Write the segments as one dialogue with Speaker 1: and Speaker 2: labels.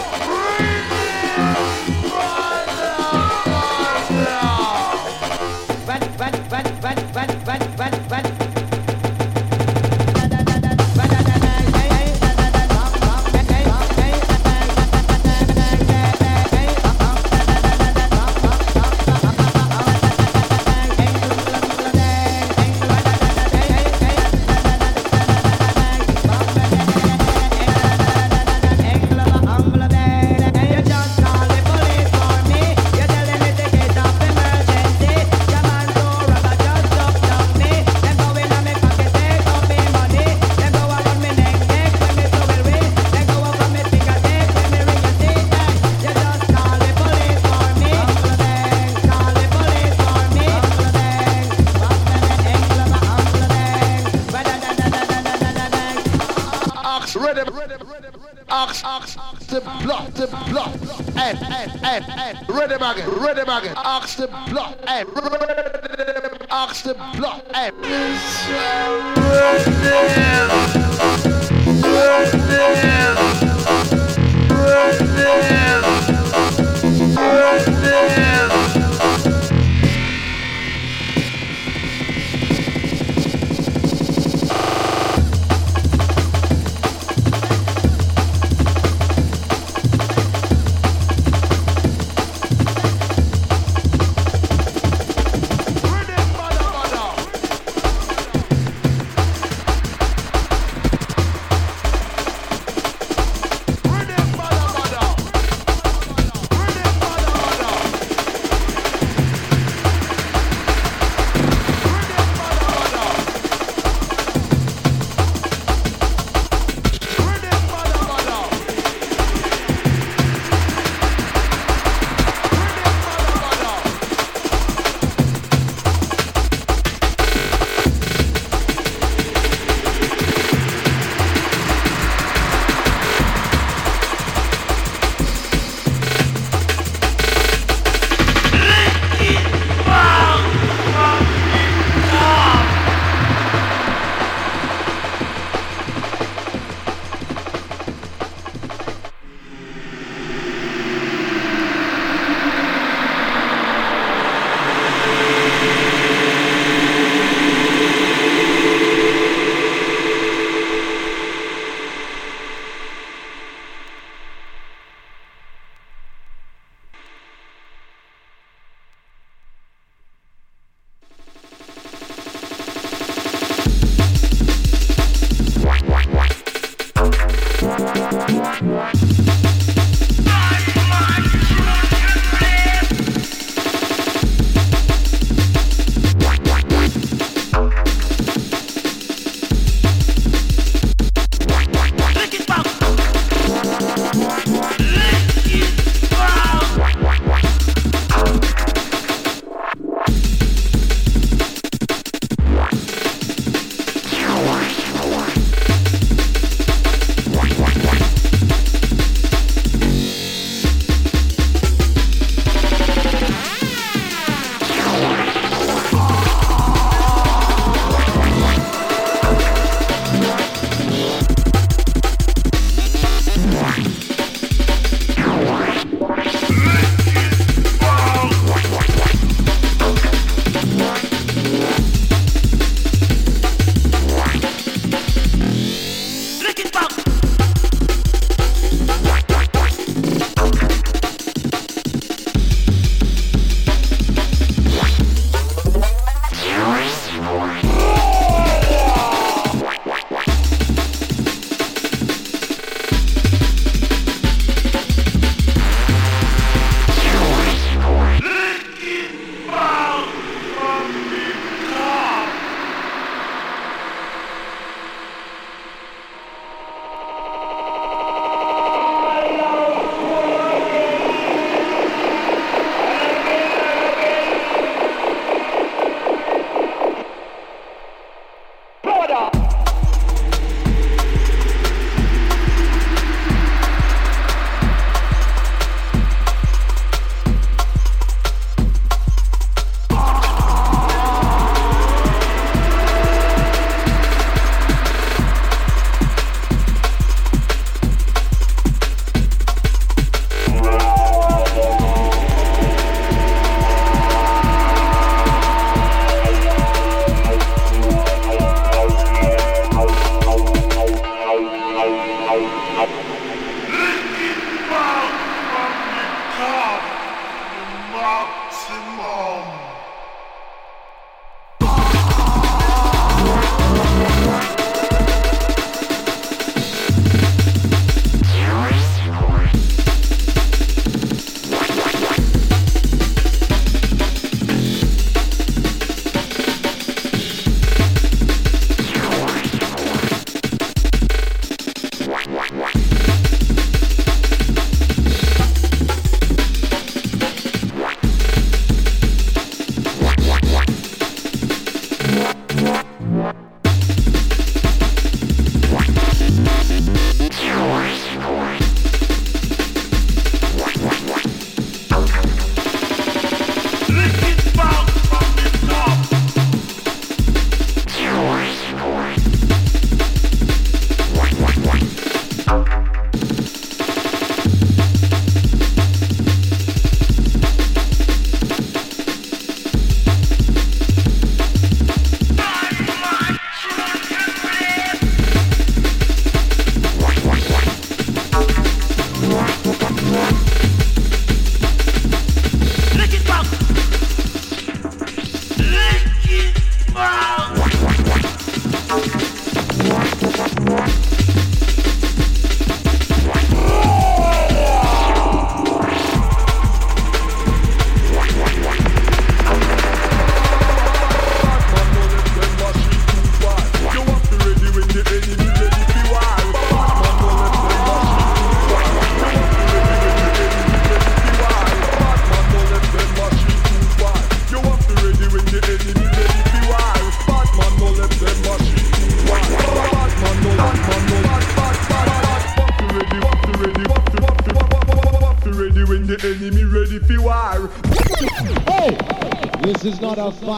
Speaker 1: Oh! ready again. Ask the block, hey, ask the block, hey. Right there. Right there. Right there.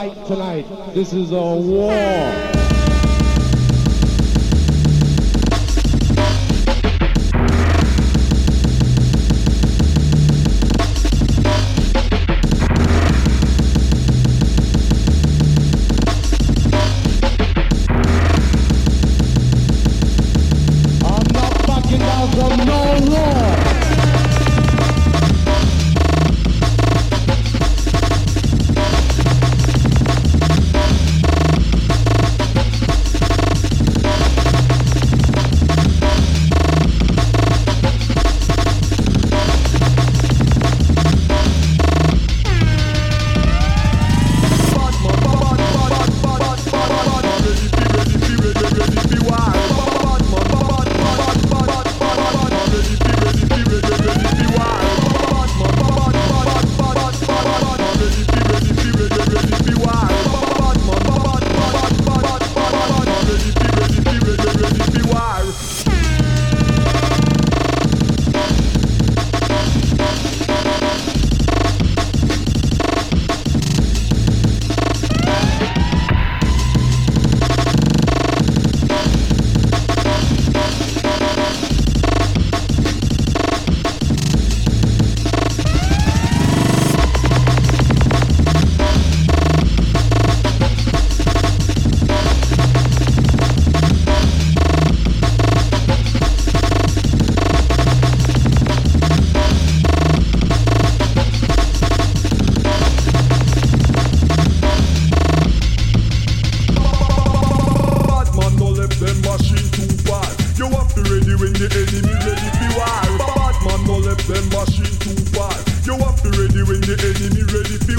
Speaker 1: Fight tonight. This is a war.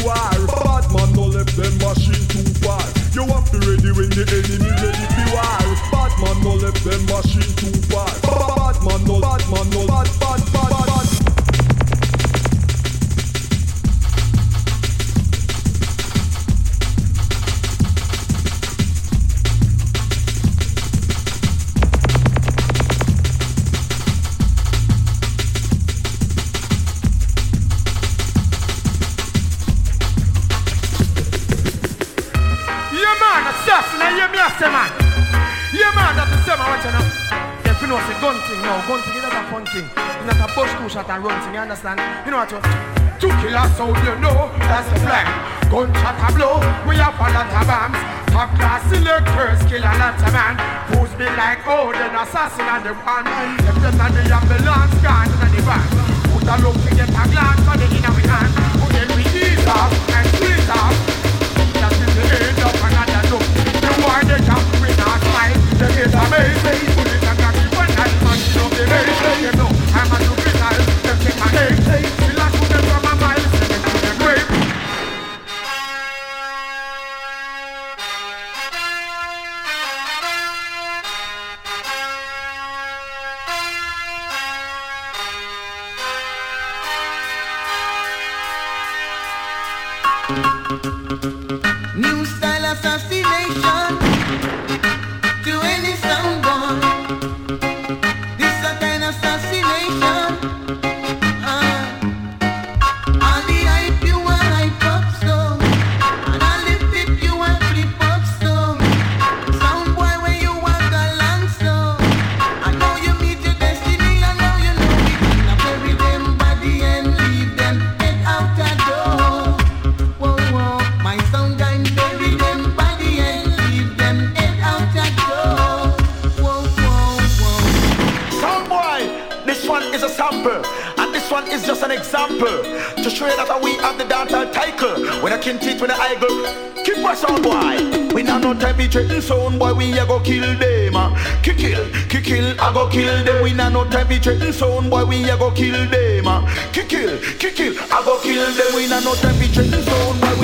Speaker 1: you are. sound boy, we a go kill them. Ah. Kill, kill, kill, kill, I go kill them.
Speaker 2: We na no time be threaten sound boy, we a go kill them. Ah. Kill, kill, kill, kill, I go kill them. We na no
Speaker 3: time be threaten sound boy.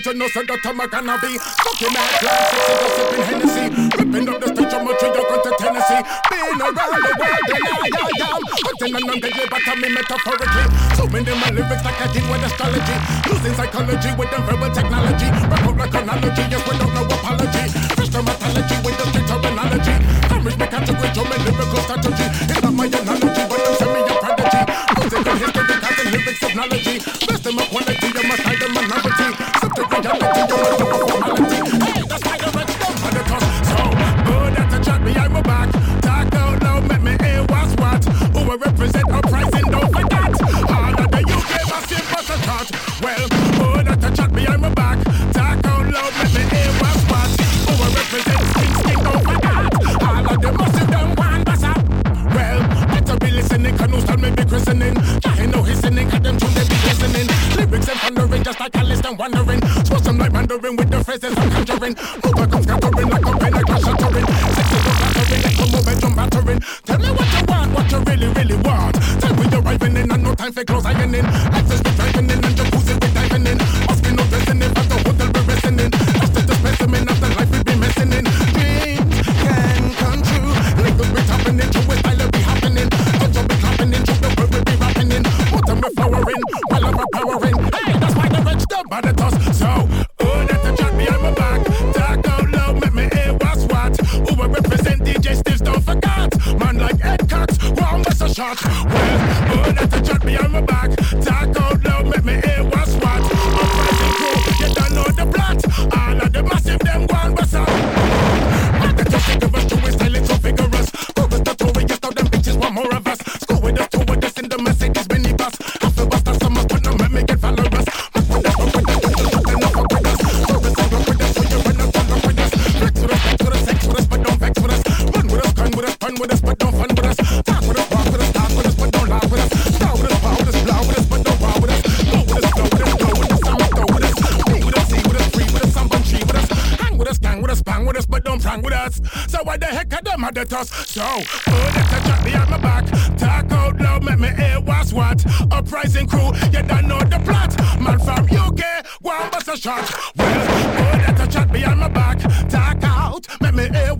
Speaker 3: but you know, said that I'm gonna be fucking that class, just sipping Hennessy, ripping up the stage from going to Tennessee, being around the world, and I, I am, hunting and undeadly, but I mean metaphorically, zooming in my lyrics like I did with astrology, using psychology with the verbal technology, rock out like chronology, yes, without no apology, fresh dermatology with the street terminology, I'm rich, my category, show me lyrical strategy, it's not my analogy, but you send me a prodigy, musical history, cause the lyrics technology.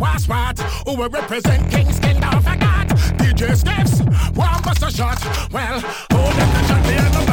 Speaker 3: was what? Who will represent King's Kingdom of God? DJ Steps, one bust a shot. Well, who let the
Speaker 4: shot be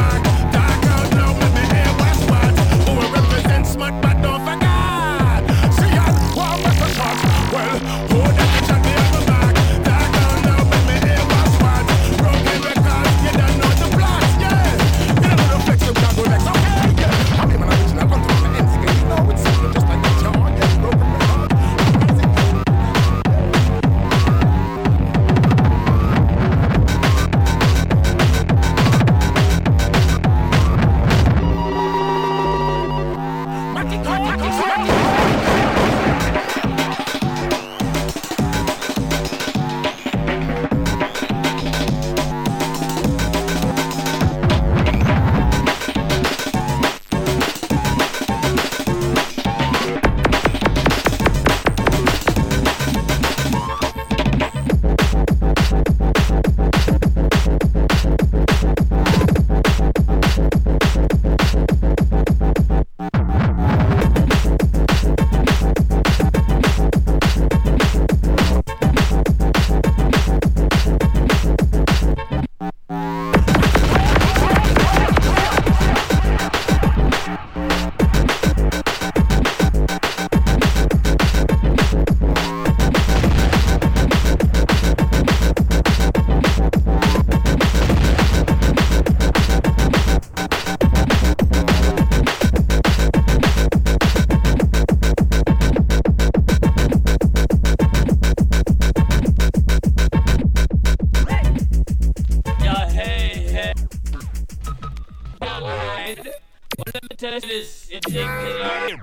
Speaker 4: side. Well, let me tell you this, it takes a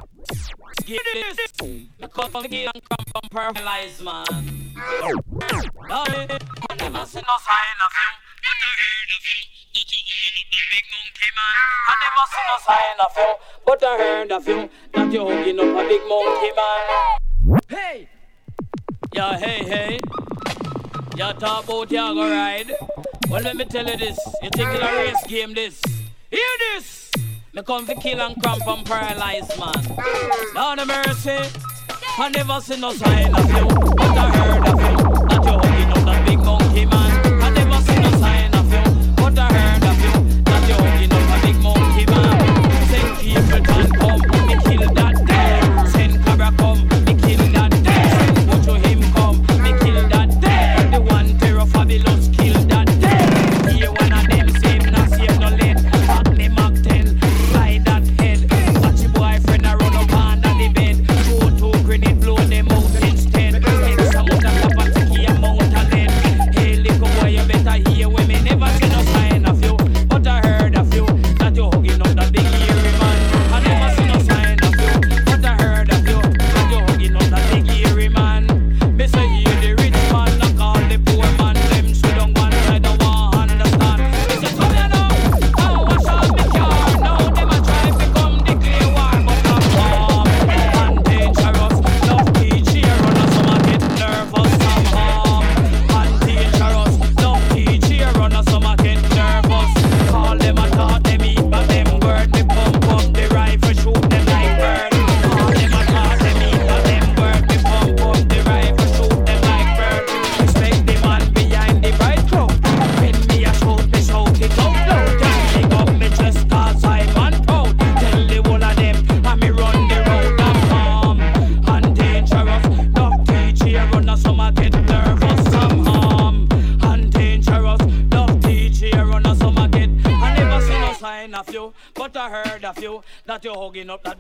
Speaker 4: Get this, because the game come from paralyzed, man. Oh, I never see no sign of him. I never see no sign of him, but I heard of him that you're hooking up a big monkey man. Hey, yeah, hey, hey, you talk about you go ride. Well, let me tell you this, you're taking a race game, this. Hear this! Me come to kill and cramp and paralyze, man. Lord of mercy, I never seen no sign of you. But I heard of you. That you're holding up that big monkey, man. I never seen no sign of you. But I heard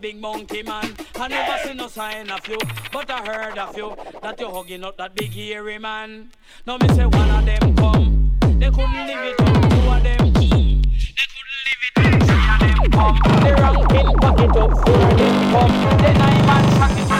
Speaker 4: big monkey man. I never seen no sign of you, but I heard of you that you're hugging up that big hairy man. Now me say one of them come, they couldn't leave it up. Two of them, they couldn't leave it up. Three of them come, they ranking pocket up. Four of them come, then I man track it